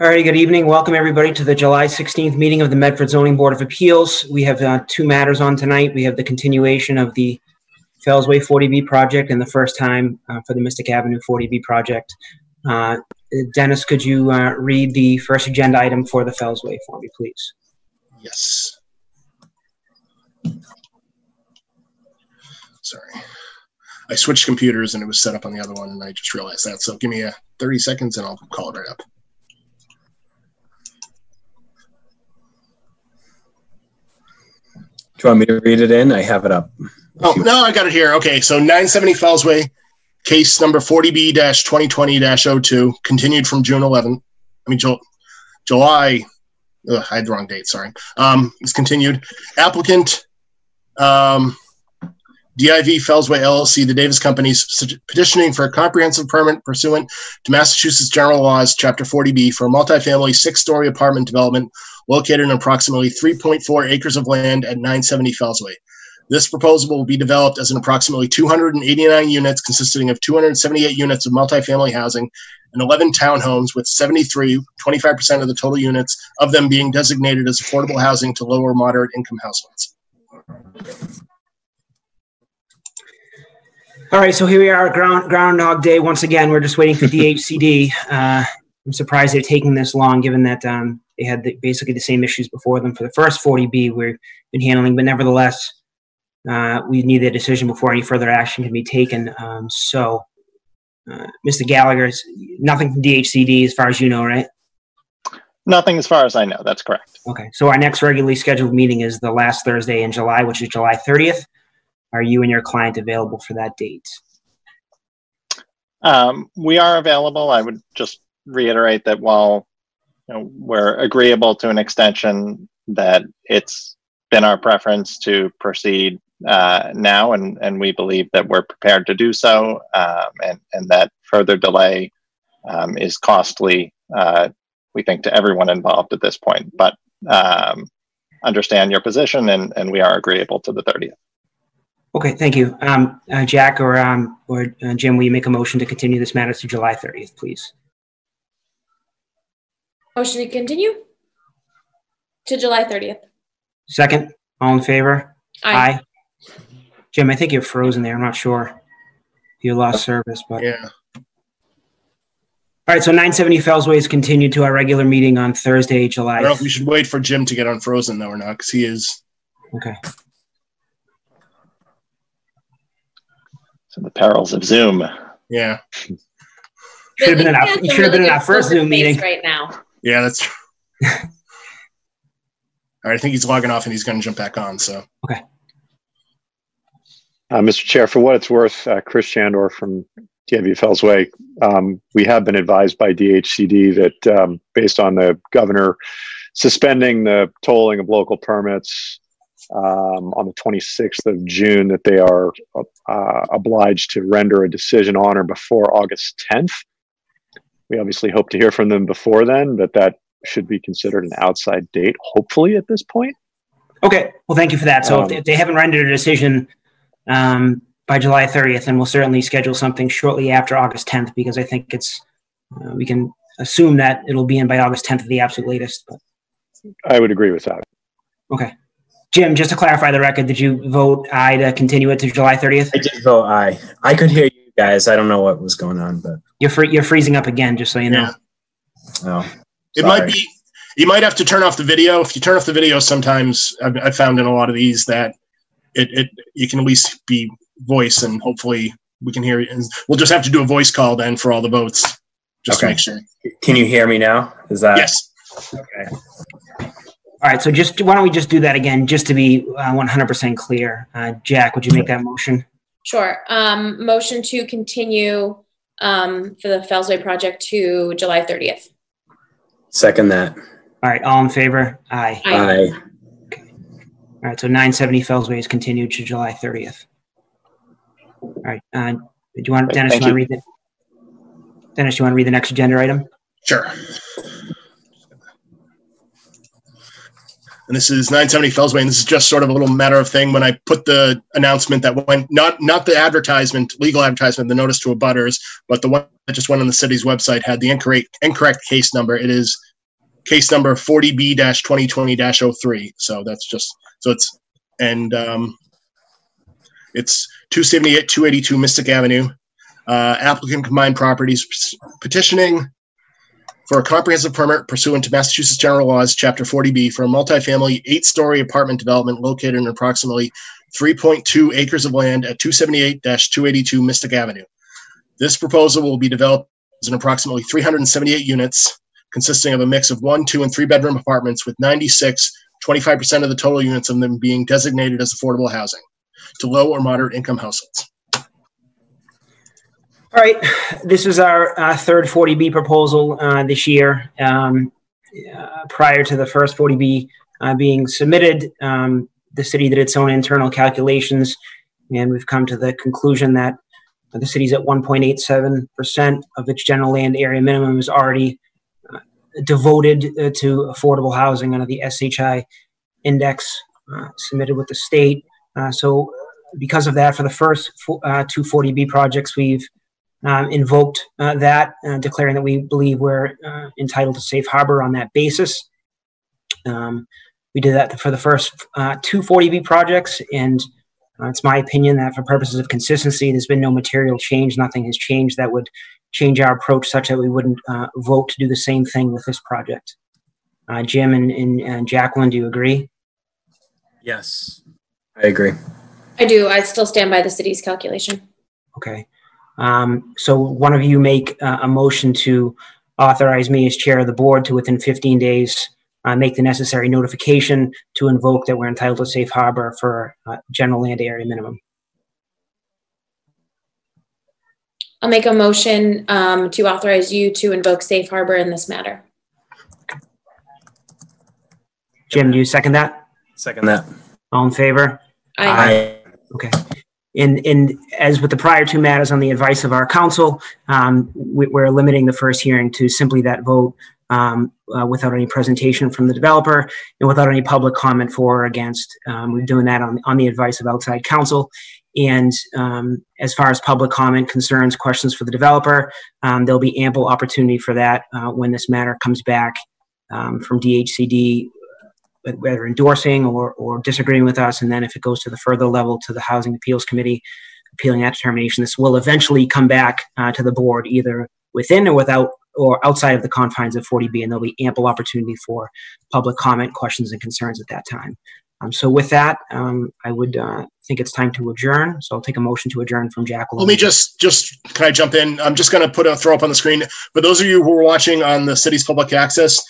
All right, good evening. Welcome, everybody, to the July 16th meeting of the Medford Zoning Board of Appeals. We have uh, two matters on tonight. We have the continuation of the Fellsway 40B project and the first time uh, for the Mystic Avenue 40B project. Uh, Dennis, could you uh, read the first agenda item for the Fellsway for me, please? Yes. Sorry. I switched computers and it was set up on the other one and I just realized that. So give me a 30 seconds and I'll call it right up. You want me to read it in? I have it up. Oh, no, I got it here. Okay, so 970 Fellsway, case number 40B 2020 02, continued from June 11th. I mean, Ju- July. Ugh, I had the wrong date, sorry. Um, it's continued. Applicant um, DIV Fellsway LLC, the Davis Companies, petitioning for a comprehensive permit pursuant to Massachusetts General Laws, Chapter 40B, for a multifamily six story apartment development located in approximately 3.4 acres of land at 970 Fellsway. This proposal will be developed as an approximately 289 units consisting of 278 units of multifamily housing and 11 townhomes with 73, 25% of the total units of them being designated as affordable housing to lower moderate income households. All right, so here we are, ground, Groundhog Day. Once again, we're just waiting for DHCD. Uh, I'm surprised they're taking this long, given that um, they had the, basically the same issues before them for the first 40B we've been handling, but nevertheless, uh, we need a decision before any further action can be taken. Um, so, uh, Mr. Gallagher, nothing from DHCD as far as you know, right? Nothing as far as I know. That's correct. Okay, so our next regularly scheduled meeting is the last Thursday in July, which is July 30th. Are you and your client available for that date? Um, we are available. I would just reiterate that while you know, we're agreeable to an extension, that it's been our preference to proceed uh, now, and, and we believe that we're prepared to do so, um, and, and that further delay um, is costly, uh, we think, to everyone involved at this point. But um, understand your position, and, and we are agreeable to the 30th. Okay, thank you. Um, uh, Jack or, um, or uh, Jim, will you make a motion to continue this matter to July 30th, please? Motion to continue to July 30th. Second, all in favor? Aye. Jim, I think you're frozen there. I'm not sure you lost service, but. Yeah. All right, so 970 Fellsway is continued to our regular meeting on Thursday, I July. don't know if we should wait for Jim to get unfrozen though or not, because he is. Okay. So the perils of Zoom. Yeah. Should have been in our, you should have been in our first Zoom meeting. Right now. Yeah, that's. All right, I think he's logging off and he's going to jump back on. So. Okay. Uh, Mr. Chair, for what it's worth, uh, Chris Chandor from DIV Fellsway, um, we have been advised by DHCD that um, based on the governor suspending the tolling of local permits um, on the 26th of June, that they are uh, obliged to render a decision on or before August 10th. We obviously hope to hear from them before then, but that should be considered an outside date, hopefully at this point. Okay, well, thank you for that. So if Um, they- if they haven't rendered a decision um, by July 30th, then we'll certainly schedule something shortly after August 10th because I think it's, uh, we can assume that it'll be in by August 10th at the absolute latest. But, I would agree with that. okay. Jim, just to clarify the record, did you vote aye to continue it to July 30th? I did vote aye. I could hear you guys. I don't know what was going on, but You're free, you're freezing up again, just so you know. Yeah. oh, It Sorry. might be. You might have to turn off the video. If you turn off the video, sometimes I've, I've found in a lot of these that it, it you can at least be voice, and hopefully we can hear you. And we'll just have to do a voice call then for all the votes, just to Okay. make sure. can you hear me now? Is that Yes. okay? All right, so just, why don't we just do that again, just to be uh, 100% clear? Uh, Jack, would you make that motion? Sure. Um, motion to continue um, for the Fellsway project to July 30th. Second that. All right, all in favor? Aye. Aye. Aye. All right, so 970 Fellsway is continued to July 30th. All right, uh, do you want, Great, Dennis, you want to read the, Dennis, you want to read the next agenda item? Sure. And this is 970 Fellsway. And this is just sort of a little matter of thing. When I put the announcement that went, not not the advertisement, legal advertisement, the notice to abutters, but the one that just went on the city's website had the incorrect incorrect case number. It is case number 40B-2020-03. So that's just so it's and um, it's 278 282 Mystic Avenue. Uh, applicant combined properties petitioning for a comprehensive permit pursuant to Massachusetts General Laws, Chapter 40B, for a multifamily eight-story apartment development located in approximately 3.2 acres of land at 278-282 Mystic Avenue. This proposal will be developed as an approximately 378 units, consisting of a mix of one, two, and three-bedroom apartments with 96, 25% of the total units of them being designated as affordable housing to low or moderate income households. All right, this is our uh, third 40B proposal uh, this year. Um, uh, prior to the first 40B uh, being submitted, um, the city did its own internal calculations, and we've come to the conclusion that the city's at 1.87% of its general land area minimum is already uh, devoted uh, to affordable housing under the SHI index submitted with the state. so, because of that, for the first two 40B projects, we've um, invoked uh, that, uh, declaring that we believe we're uh, entitled to safe harbor on that basis. Um, we did that for the first uh, two 40B projects, and uh, it's my opinion that for purposes of consistency, there's been no material change. Nothing has changed that would change our approach such that we wouldn't uh, vote to do the same thing with this project. Jim and, and, and Jacqueline, do you agree? Yes, I agree. I do. I still stand by the city's calculation. Okay. Um, so one of you make uh, a motion to authorize me as chair of the board to within 15 days uh, make the necessary notification to invoke that we're entitled to safe harbor for uh, general land area minimum. I'll make a motion um, to authorize you to invoke safe harbor in this matter. Jim, do you second that? Second that. All in favor? Aye. Okay. And, and as with the prior two matters on the advice of our counsel, um, we, are limiting the first hearing to simply that vote um, uh, without any presentation from the developer and without any public comment for or against. Um, we're doing that on, on the advice of outside counsel. And um, as far as public comment concerns, questions for the developer, um, there'll be ample opportunity for that uh, when this matter comes back um, from DHCD whether endorsing or, or disagreeing with us. And then if it goes to the further level to the Housing Appeals Committee, appealing that determination, this will eventually come back uh, to the board either within or without or outside of the confines of 40B, and there'll be ample opportunity for public comment, questions, and concerns at that time. Um, so with that, um, I would uh, think it's time to adjourn. So I'll take a motion to adjourn from Jacqueline. Let me just, just can I jump in? I'm just going to put a throw up on the screen. For those of you who are watching on the city's public access,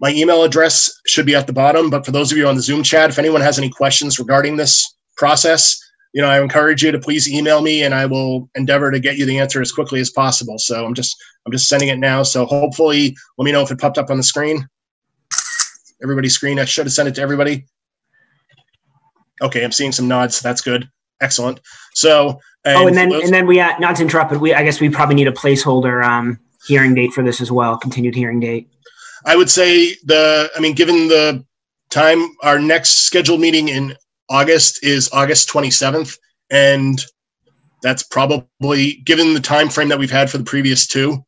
my email address should be at the bottom, but for those of you on the Zoom chat, if anyone has any questions regarding this process, you know, I encourage you to please email me and I will endeavor to get you the answer as quickly as possible. So I'm just I'm just sending it now. So hopefully let me know if it popped up on the screen. Everybody's screen. I should have sent it to everybody. Okay, I'm seeing some nods. That's good. Excellent. So and oh, and then and then we uh, not to interrupt, but we I guess we probably need a placeholder um, hearing date for this as well. Continued hearing date. I would say the, I mean, given the time, our next scheduled meeting in August is August 27th. And that's probably, given the time frame that we've had for the previous two,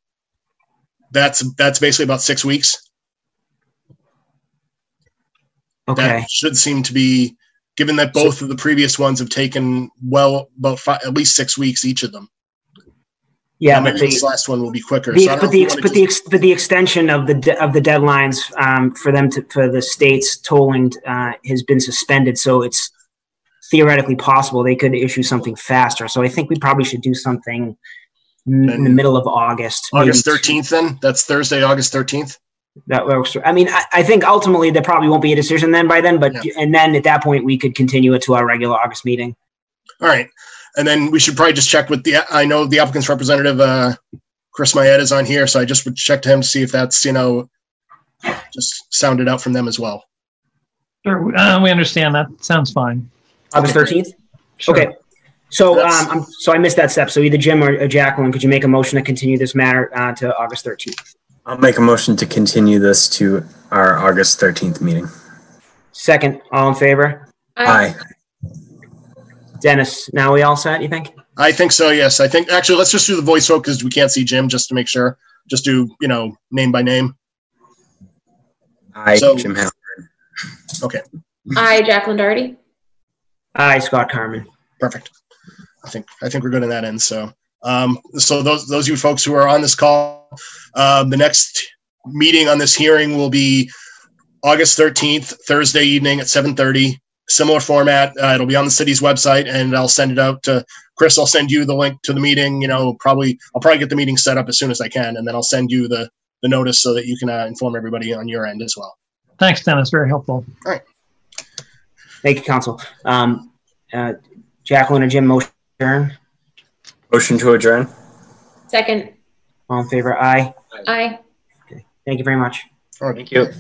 that's, that's basically about six weeks. Okay. That should seem to be, given that both so, of the previous ones have taken well, about five, at least six weeks each of them. Yeah, maybe the, this last one will be quicker. The, so but the but the ex, but the extension of the de, of the deadlines um, for them to for the states tolling uh, has been suspended, so it's theoretically possible they could issue something faster. So I think we probably should do something in the middle of August. August thirteenth, then that's Thursday, August thirteenth. That works. I mean, I, I, think ultimately there probably won't be a decision then by then, but yeah. and then at that point we could continue it to our regular August meeting. All right. And then we should probably just check with the, I know the applicant's representative, uh, Chris Mayette is on here. So I just would check to him to see if that's, you know, just sounded out from them as well. Sure, uh, we understand that. Sounds fine. August 13th? Sure. Okay. So, um, I'm, so I missed that step. So either Jim or, or Jacqueline, could you make a motion to continue this matter uh, to August 13th? I'll make a motion to continue this to our August 13th meeting. Second, all in favor? Aye. Dennis, now we all set, you think? I think so. Yes, I think actually let's just do the voice vote because we can't see Jim just to make sure. Just do you know name by name. Aye, So- Jim Halpern. Aye, Jacqueline Doherty. Aye, Scott Carmen. Perfect. I think I think we're good in that end. So um, so those those of you folks who are on this call, um, the next meeting on this hearing will be August thirteenth, Thursday evening at seven thirty. Similar format. Uh, it'll be on the city's website, and I'll send it out to Chris. I'll send you the link to the meeting. You know, probably I'll probably get the meeting set up as soon as I can, and then I'll send you the the notice so that you can uh, inform everybody on your end as well. Thanks, Dennis. Very helpful. All right. Thank you, council. Um, uh, Jacqueline or Jim, motion adjourn. Motion to adjourn? Second. All in favor? Aye. Aye. Okay. Thank you very much. All right. Thank you.